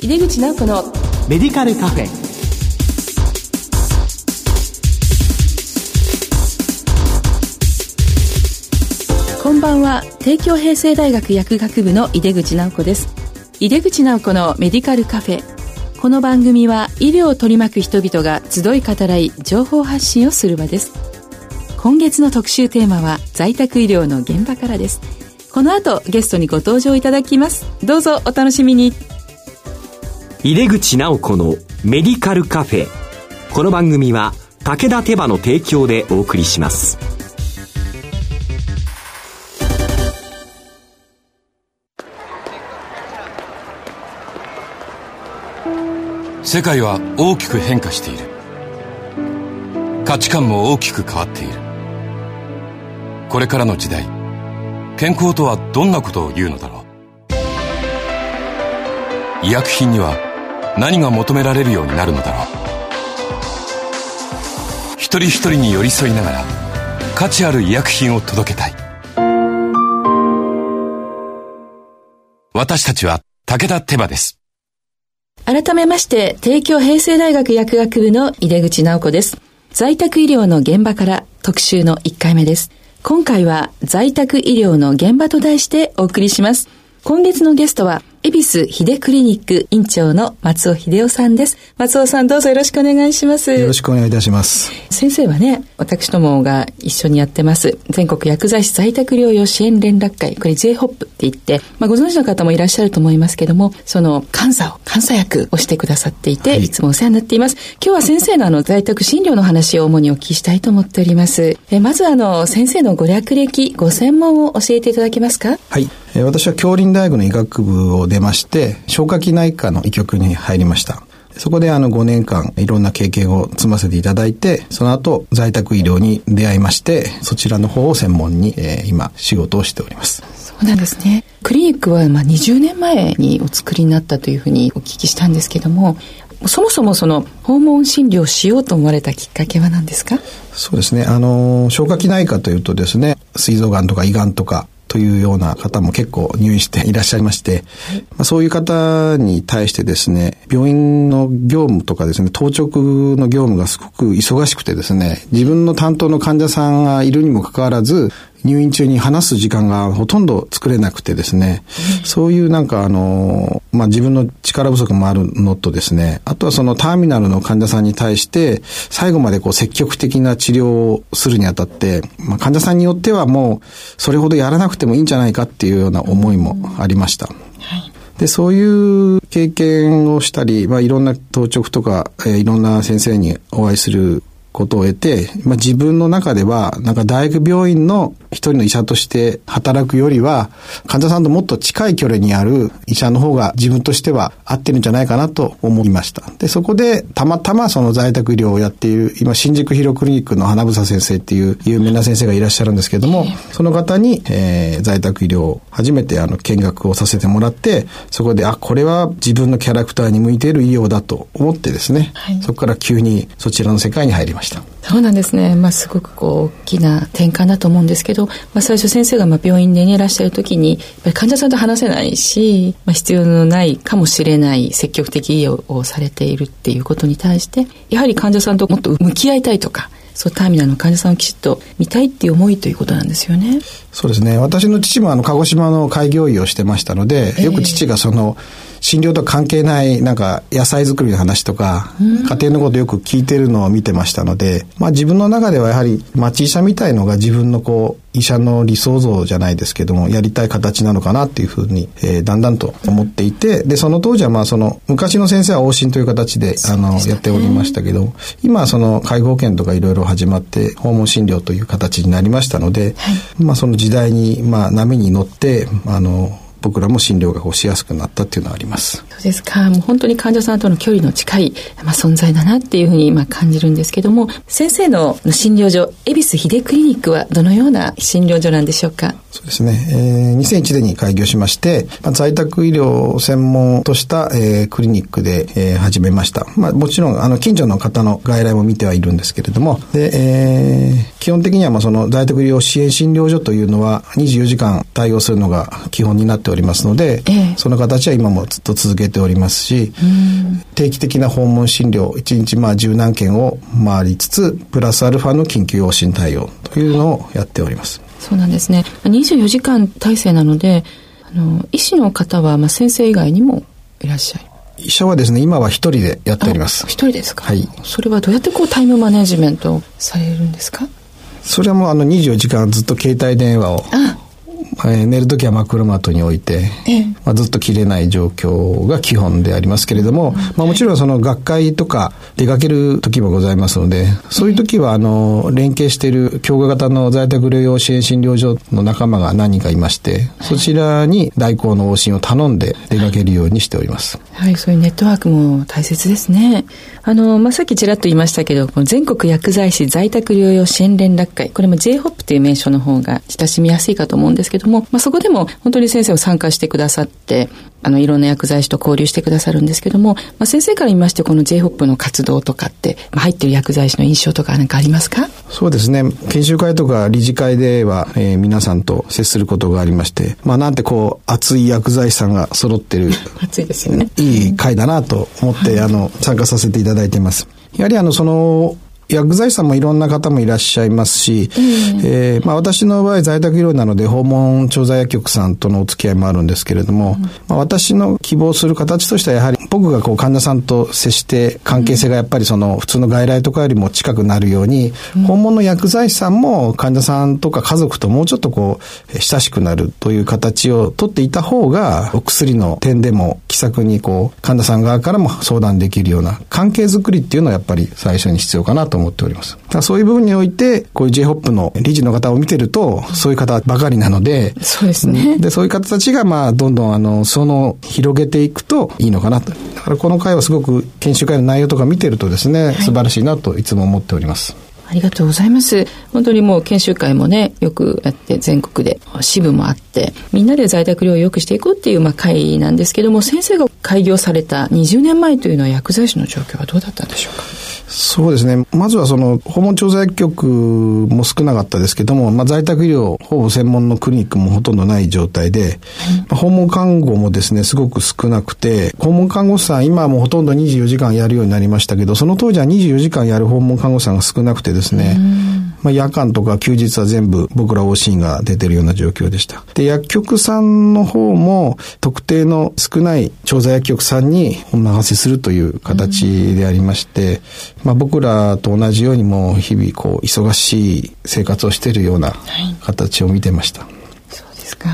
井出口直子のメディカルカフェ。こんばんは。帝京平成大学薬学部の井出口直子です。井出口直子のメディカルカフェ。この番組は医療を取り巻く人々が集い語らい情報発信をする場です。今月の特集テーマは在宅医療の現場からです。この後ゲストにご登場いただきます。どうぞお楽しみに井出口直子のメディカルカフェ。この番組は武田手羽の提供でお送りします。世界は大きく変化している。価値観も大きく変わっている。これからの時代健康とはどんなことを言うのだろう。医薬品には何が求められるようになるのだろう。一人一人に寄り添いながら価値ある医薬品を届けたい。私たちは武田手羽です。改めまして帝京平成大学薬学部の井出口直子です。在宅医療の現場から特集の1回目です。今回は在宅医療の現場と題してお送りします。今月のゲストは恵比寿秀クリニック院長の松尾秀夫さんです。松尾さんどうぞよろしくお願いします。よろしくお願いいたします。先生はね、私どもが一緒にやってます、全国薬剤師在宅療養支援連絡会、これ J-HOP って言って、まあご存知の方もいらっしゃると思いますけども、その監査を、監査役をしてくださっていて、はい、いつもお世話になっています。今日は先生のあの在宅診療の話を主にお聞きしたいと思っております。えまずあの、先生のご略歴、ご専門を教えていただけますか？はい。私は京林大学の医学部を出まして、消化器内科の医局に入りました。そこであの5年間いろんな経験を積ませていただいて、その後在宅医療に出会いまして、そちらの方を専門に、えー、今仕事をしております。そうなんですね。クリニックはまあ20年前にお作りになったというふうにお聞きしたんですけども、そもそもその訪問診療しようと思われたきっかけは何ですか？そうですね。あの、消化器内科というとですね、膵臓がんとか胃がんとか、というような方も結構入院していらっしゃいまして、まあ、そういう方に対してですね、病院の業務とかですね、当直の業務がすごく忙しくてですね、自分の担当の患者さんがいるにもかかわらず、入院中に話す時間がほとんど作れなくてですね、そういうなんかあの、まあ、自分の力不足もあるのとですね、あとはそのターミナルの患者さんに対して、最後までこう積極的な治療をするにあたって、まあ、患者さんによってはもう、それほどやらなくてもいいんじゃないかっていうような思いもありました。はい。で、そういう経験をしたり、まあ、いろんな当直とか、えー、いろんな先生にお会いすることを得て、まあ、自分の中では、なんか大学病院の一人の医者として働くよりは、患者さんともっと近い距離にある医者の方が自分としては合ってるんじゃないかなと思いました。で、そこでたまたまその在宅医療をやっている、今、新宿ヒロクリニックの花房先生っていう有名な先生がいらっしゃるんですけども、その方に、えー、在宅医療を初めてあの見学をさせてもらって、そこで、あ、これは自分のキャラクターに向いている医療だと思ってですね、はい、そこから急にそちらの世界に入りました。したそうなんですね、まあ、すごくこう大きな転換だと思うんですけど、まあ、最初先生がまあ病院で、ね、いらっしゃる時にやっぱり患者さんと話せないし、まあ、必要のないかもしれない積極的医療をされているっていうことに対してやはり患者さんともっと向き合いたいとかそうターミナルの患者さんをきちっと見たいっていう思いということなんですよね。そうですね。私の父もあの鹿児島の開業医をしてましたので、よく父がその、えー診療と関係ないなんか野菜作りの話とか、家庭のことよく聞いてるのを見てましたので、まあ自分の中ではやはり町医者みたいのが自分のこう医者の理想像じゃないですけども、やりたい形なのかなっていうふうに、えー、だんだんと思っていて、で、その当時はまあその、昔の先生は往診という形で、あの、やっておりましたけど、今はその介護保険とかいろいろ始まって、訪問診療という形になりましたので、はい、まあその時代に、まあ波に乗って、あの、僕らも診療がしやすくなったっていうのはあります。そうですか。もう本当に患者さんとの距離の近い、まあ、存在だなっていうふうに今感じるんですけども、先生の診療所、恵比寿秀クリニックはどのような診療所なんでしょうか？そうですね。えー、2001年に開業しまして、まあ、在宅医療を専門とした、えー、クリニックで、えー、始めました。まあ、もちろん、あの、近所の方の外来も見てはいるんですけれども、で、えー、基本的には、まあ、その在宅医療支援診療所というのは、24時間対応するのが基本になっておりますので、えー、その形は今もずっと続けておりますし、定期的な訪問診療、1日まあ十何件を回りつつ、プラスアルファの緊急往診対応というのをやっております。そうなんですね。24時間体制なので、あの、医師の方は、まあ、先生以外にもいらっしゃる。医者はですね、今は一人でやっております。一人ですか？はい。それはどうやってこうタイムマネジメントされるんですか？それはもうあの24時間ずっと携帯電話をえー、寝る時は真っ黒マットに置いて、ええ、まあ、ずっと切れない状況が基本でありますけれども、まあ、もちろんその学会とか出かける時もございますので、そういう時はあの連携している強化型の在宅療養支援診療所の仲間が何人かいまして、そちらに代行の往診を頼んで出かけるようにしております。はい、そういうネットワークも大切ですね。あの、まあ、さっきちらっと言いましたけど、全国薬剤師在宅療養支援連絡会、これも J-HOP という名称の方が親しみやすいかと思うんですけども、まあ、そこでも本当に先生を参加してくださって、あの、いろんな薬剤師と交流してくださるんですけども、まあ、先生から言いまして、この J-HOP の活動とかって、まあ、入ってる薬剤師の印象とか何かありますか？そうですね。研修会とか理事会では、えー、皆さんと接することがありまして、まあ、なんてこう、熱い薬剤師さんが揃ってる。熱いですよね。いい会だなと思って、あの、参加させていただいています。やはりあの、その、薬剤師さんもいろんな方もいらっしゃいますし、うん、えー、まあ、私の場合在宅医療なので訪問調剤薬局さんとのお付き合いもあるんですけれども、うん、まあ、私の希望する形としてはやはり僕がこう患者さんと接して関係性がやっぱりその普通の外来とかよりも近くなるように、うん、訪問の薬剤師さんも患者さんとか家族ともうちょっとこう親しくなるという形をとっていた方がお薬の点でも気さくにこう患者さん側からも相談できるような関係づくりっていうのはやっぱり最初に必要かなと思っております。そういう部分において、こういう J-HOP の理事の方を見てると、そういう方ばかりなので、そうですね。で、そういう方たちが、まあ、どんどん、あの、その、広げていくといいのかなと。だからこの会はすごく研修会の内容とか見てるとですね、素晴らしいなといつも思っております。ありがとうございます。本当にもう研修会もね、よくやって全国で支部もあって、みんなで在宅療養を良くしていこうっていうまあ会なんですけども、先生が開業された20年前というのは薬剤師の状況はどうだったんでしょうか？そうですね。まずはその、訪問調剤局も少なかったですけども、まあ、在宅医療、ほぼ専門のクリニックもほとんどない状態で、まあ、訪問看護もですね、すごく少なくて、訪問看護師さん、今はもうほとんど24時間やるようになりましたけど、その当時は24時間やる訪問看護師さんが少なくてですね、まあ、夜間とか休日は全部僕ら OC が出てるような状況でした。で、薬局さんの方も特定の少ない調剤薬局さんにお任せするという形でありまして、まあ、僕らと同じようにも日々こう忙しい生活をしているような形を見てました。はい、そうですか。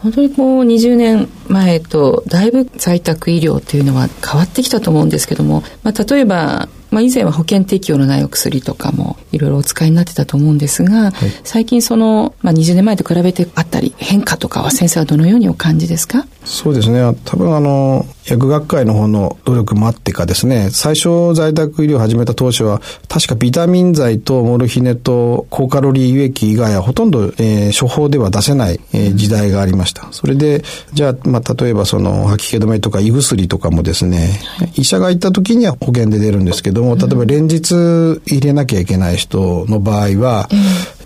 本当にこう20年前とだいぶ在宅医療というのは変わってきたと思うんですけども、まあ、例えばまあ、以前は保険適用のないお薬とかもいろいろお使いになってたと思うんですが、はい、最近その、まあ、20年前と比べてあったり変化とかは先生はどのようにお感じですか？そうですね多分あの薬学会の方の努力もあってかですね最初在宅医療を始めた当初は確かビタミン剤とモルヒネと高カロリー輸液以外はほとんど、えー、処方では出せない、えー、時代がありました、それでじゃあ、まあ、例えばその吐き気止めとか胃薬とかもですね、医者が行った時には保険で出るんですけどども、例えば連日入れなきゃいけない人の場合は、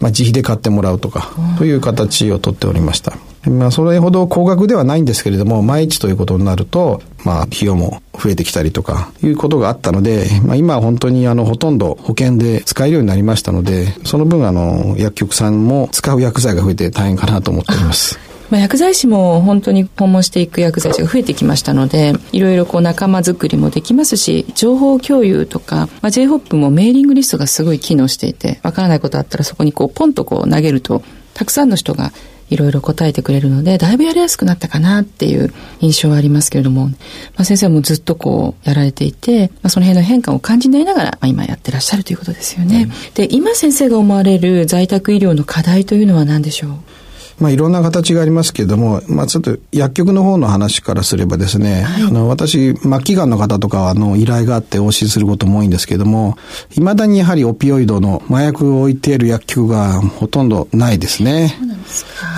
まあ、自費で買ってもらうとか、という形をとっておりました。まあ、それほど高額ではないんですけれども、毎日ということになると、まあ、費用も増えてきたりとか、いうことがあったので、まあ、今は本当にあの、ほとんど保険で使えるようになりましたので、その分あの、薬局さんも使う薬剤が増えて大変かなと思っております。まあ、薬剤師も本当に訪問していく薬剤師が増えてきましたので、いろいろこう仲間づくりもできますし、情報共有とか、まあ、J-HOP もメーリングリストがすごい機能していて、わからないことあったらそこにこうポンとこう投げると、たくさんの人がいろいろ答えてくれるので、だいぶやりやすくなったかなっていう印象はありますけれども、まあ、先生もずっとこうやられていて、まあ、その辺の変化を感じなりながら、まあ、今やってらっしゃるということですよね。で、今先生が思われる在宅医療の課題というのは何でしょう？まあいろんな形がありますけれども、まあちょっと薬局の方の話からすればですね、はい、あの私、末期がんの方とかはあの依頼があってお教えすることも多いんですけれども、未だにやはりオピオイドの麻薬を置いている薬局がほとんどないですね。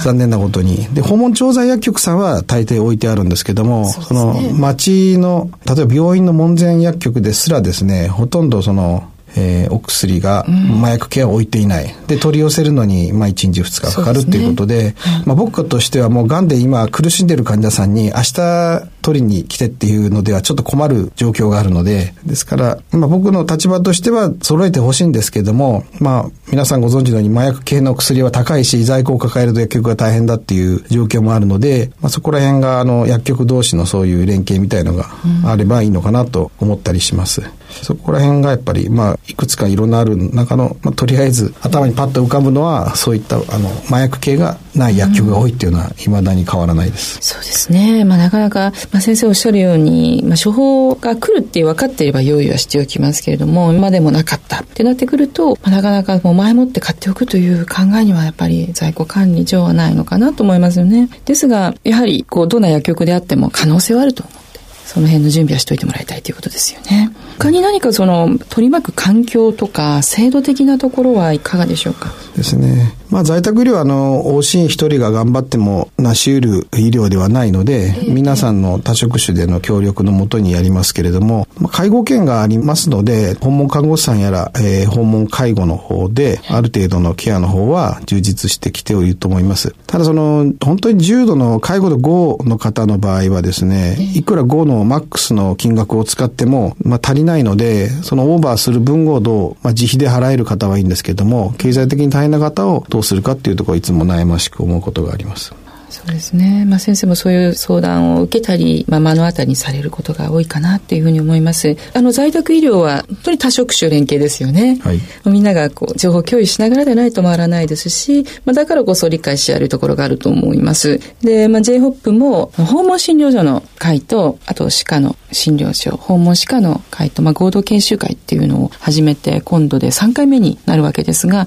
残念なことに。で、訪問調剤薬局さんは大抵置いてあるんですけども、そ、ね,、の町の、例えば病院の門前薬局ですらですね、ほとんどそのえー、お薬が麻薬系は置いていない。で、取り寄せるのに、まあ、1日2日かかるっていうことで、まあ、僕としてはもう癌で今苦しんでる患者さんに明日取りに来てっていうのではちょっと困る状況があるので、ですから、まあ、僕の立場としては揃えてほしいんですけども、まあ、皆さんご存知のように麻薬系の薬は高いし、在庫を抱えると薬局が大変だっていう状況もあるので、まあ、そこら辺が、あの、薬局同士のそういう連携みたいのがあればいいのかなと思ったりします。うんそこら辺がやっぱり、まあ、いくつかいろんなある中の、まあ、とりあえず頭にパッと浮かぶのは、そういったあの麻薬系がない薬局が多いっていうのは、いまだに変わらないです。そうですね。まあ、なかなか、まあ、先生おっしゃるように、まあ、処方が来るって分かっていれば用意はしておきますけれども、今でもなかったってなってくると、まあ、なかなかもう前もって買っておくという考えにはやっぱり在庫管理上はないのかなと思いますよね。ですが、やはり、こう、どんな薬局であっても可能性はあると思って、その辺の準備はしておいてもらいたいということですよね。他に何かその取り巻く環境とか制度的なところはいかがでしょうか？ですね。まあ在宅医療はあの、往診一人が頑張っても成し得る医療ではないので、皆さんの多職種での協力のもとにやりますけれども、介護権がありますので、訪問看護師さんやら、えー、訪問介護の方で、ある程度のケアの方は充実してきておると思います。ただその、本当に重度の介護度5の方の場合はですね、いくら5のマックスの金額を使っても、まあ足りないので、そのオーバーする分をどう、まあ自費で払える方はいいんですけども、経済的に大変な方をどうするかっていうところいつも悩ましく思うことがあります。そうですね。まあ先生もそういう相談を受けたり、まあ目の当たりにされることが多いかなっていうふうに思います。あの在宅医療は本当に多職種連携ですよね。はい。みんながこう情報共有しながらでないと回らないですし、まあだからこそ理解し合えるところがあると思います。で、まあ J-HOP も訪問診療所の会と、あと歯科の診療所、訪問歯科の会と、まあ合同研修会っていうのを始めて今度で3回目になるわけですが、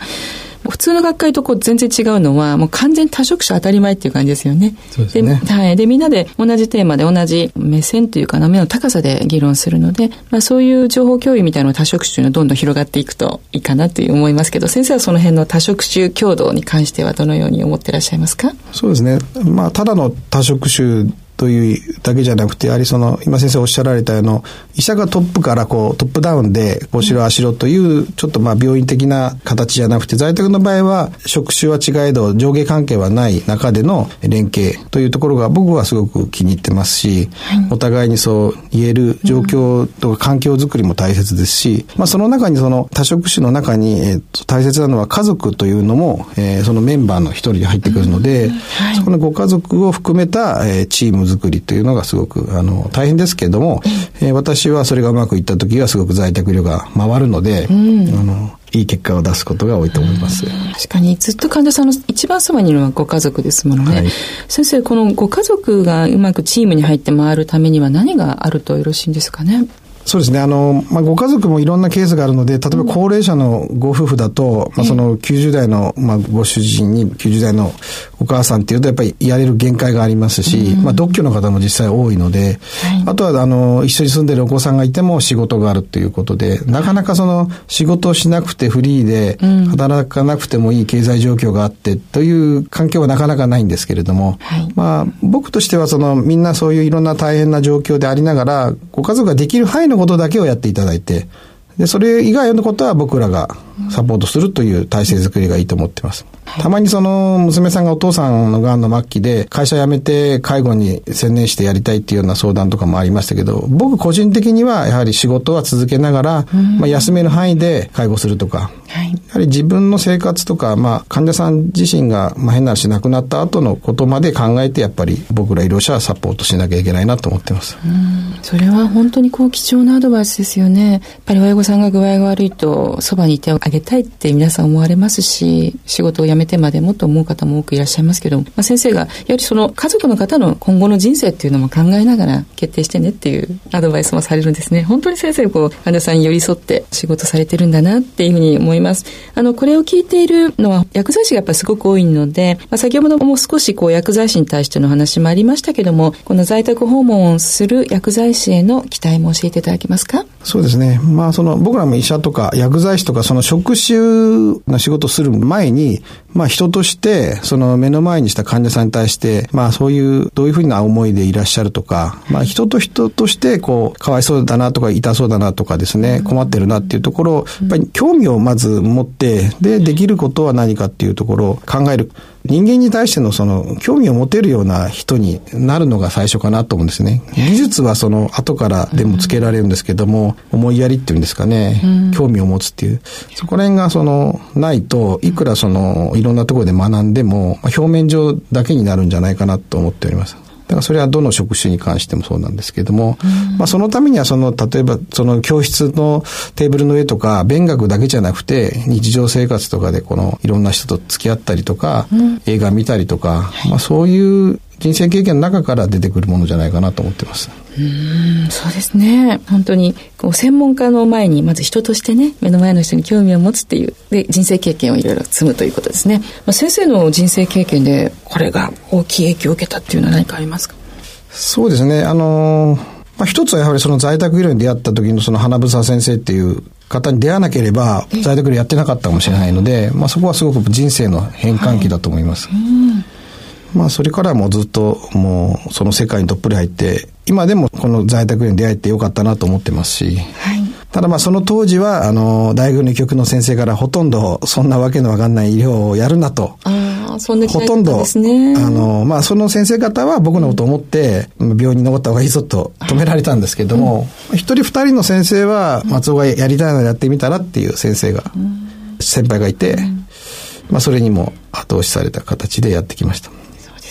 普通の学会とこう全然違うのは、もう完全に多職種当たり前っていう感じですよね。そうですね。はい。で、みんなで同じテーマで同じ目線というか、目の高さで議論するので、まあそういう情報共有みたいなの多職種のどんどん広がっていくといいかなという思いますけど、先生はその辺の多職種共同に関してはどのように思っていらっしゃいますか？そうですね。まあ、ただの多職種というだけじゃなくて、やはりその、今先生おっしゃられたあの、医者がトップからこう、トップダウンで、こうしろあしろという、ちょっとまあ病院的な形じゃなくて、在宅の場合は、職種は違えど、上下関係はない中での連携というところが僕はすごく気に入ってますし、お互いにそう言える状況とか環境づくりも大切ですし、まあその中にその多職種の中に、えっと、大切なのは家族というのも、えー、そのメンバーの一人に入ってくるので、そこのご家族を含めた、えー、チーム作りというのがすごく、あの、大変ですけれども、えー、私はそれがうまくいった時はすごく在宅医療が回るので、うん、あの、いい結果を出すことが多いと思います。確かに、ずっと患者さんの一番そばにいるのはご家族ですものね。はい、先生、このご家族がうまくチームに入って回るためには何があるとよろしいんですかね？そうですね。あの、まあ、ご家族もいろんなケースがあるので、例えば高齢者のご夫婦だと、まあ、その90代の、まあ、ご主人に90代のお母さんっていうと、やっぱりやれる限界がありますし、まあ、独居の方も実際多いので、あとは、あの、一緒に住んでるお子さんがいても仕事があるっていうことで、なかなかその、仕事をしなくてフリーで、働かなくてもいい経済状況があってという環境はなかなかないんですけれども、まあ、僕としてはその、みんなそういういろんな大変な状況でありながら、ご家族ができる範囲のことだけをやっていただいて、で、それ以外のことは僕らがサポートするという体制づくりがいいと思ってます。たまにその娘さんがお父さんのがんの末期で会社辞めて介護に専念してやりたいっていうような相談とかもありましたけど、僕個人的にはやはり仕事は続けながら、まあ休める範囲で介護するとか、はい、やはり自分の生活とか、まあ患者さん自身が、まあ変な話亡くなった後のことまで考えてやっぱり僕ら医療者はサポートしなきゃいけないなと思ってます。それは本当にこう貴重なアドバイスですよね。やっぱり親御さんが具合が悪いとそばにいてあげたいって皆さん思われますし、仕事を辞めてまでもと思う方も多くいらっしゃいますけど、まあ、先生が、やはりその家族の方の今後の人生っていうのも考えながら決定してねっていうアドバイスもされるんですね。本当に先生、こう、患者さんに寄り添って仕事されてるんだなっていうふうに思います。あの、これを聞いているのは薬剤師がやっぱりすごく多いので、まあ、先ほども少しこう薬剤師に対しての話もありましたけども、この在宅訪問をする薬剤師への期待も教えていただけますか？そうですね。まあ、その、僕らも医者とか薬剤師とか、その職種の仕事する前に、まあ、人として、その目の前にした患者さんに対して、まあ、そういう、どういうふうな思いでいらっしゃるとか、まあ、人と人として、こう、かわいそうだなとか、痛そうだなとかですね、困ってるなっていうところを、やっぱり興味をまず持って、で、できることは何かっていうところを考える。人間に対してのその興味を持てるような人になるのが最初かなと思うんですね。技術はその後からでもつけられるんですけども、思いやりっていうんですかね、興味を持つっていう。そこら辺がそのないと、いくらそのいろんなところで学んでも、表面上だけになるんじゃないかなと思っております。だからそれはどの職種に関してもそうなんですけれども、まあそのためにはその、例えばその教室のテーブルの上とか、勉学だけじゃなくて、日常生活とかでこのいろんな人と付き合ったりとか、映画見たりとか、まあそういう人生経験の中から出てくるものじゃないかなと思ってます。うんそうですね。本当に、こう、専門家の前に、まず人としてね、目の前の人に興味を持つっていう、で、人生経験をいろいろ積むということですね。まあ、先生の人生経験で、これが大きい影響を受けたっていうのは何かありますか？そうですね。あのー、まあ、一つはやはりその在宅医療に出会った時のその花房先生っていう方に出会わなければ、在宅医療やってなかったかもしれないので、まあ、そこはすごく人生の変換期だと思います。はいまあ、それからもずっともうその世界にどっぷり入って、今でもこの在宅に出会えてよかったなと思ってますし、はい、ただまあその当時は、あの、大学の医局の先生からほとんどそんなわけのわかんない医療をやるなと。そんなほとんど、あの、まあその先生方は僕のことを思って、病院に残った方がいいぞと止められたんですけども、一、人二人の先生は、松尾がやりたいのやってみたらっていう先生が、先輩がいて、まあそれにも後押しされた形でやってきました。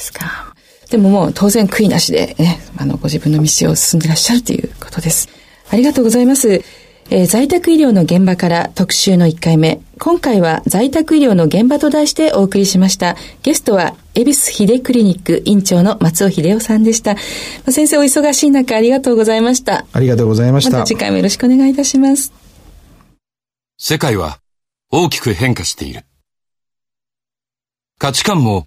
ですか。でももう当然悔いなしでね、あの、ご自分の道を進んでいらっしゃるということです。ありがとうございます。えー、在宅医療の現場から特集の1回目。今回は在宅医療の現場と題してお送りしました。ゲストは、恵比寿秀クリニック院長の松尾秀夫さんでした。先生お忙しい中ありがとうございました。ありがとうございました。また次回もよろしくお願いいたします。世界は大きく変化している。価値観も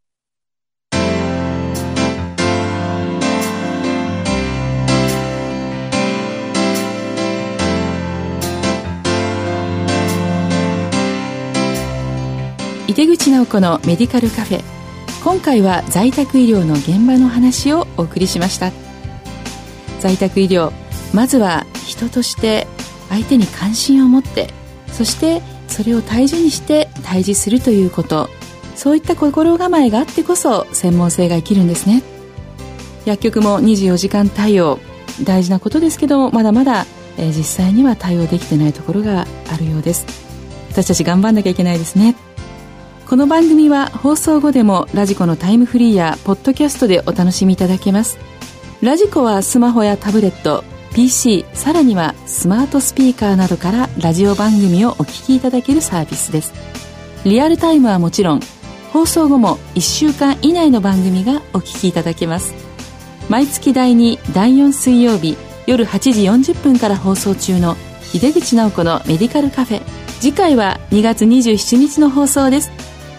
井出口直子のメディカルカフェ。今回は在宅医療の現場の話をお送りしました。在宅医療まずは人として相手に関心を持ってそしてそれを大事にして対峙するということ。そういった心構えがあってこそ専門性が生きるんですね。薬局も24時間対応。大事なことですけどまだまだ、え、実際には対応できてないところがあるようです。私たち頑張んなきゃいけないですね。この番組は放送後でもラジコのタイムフリーやポッドキャストでお楽しみいただけます。ラジコはスマホやタブレット PC さらにはスマートスピーカーなどからラジオ番組をお聞きいただけるサービスです。リアルタイムはもちろん放送後も1週間以内の番組がお聞きいただけます。毎月第2第4水曜日夜8時40分から放送中の井出口直子のメディカルカフェ。次回は2月27日の放送です。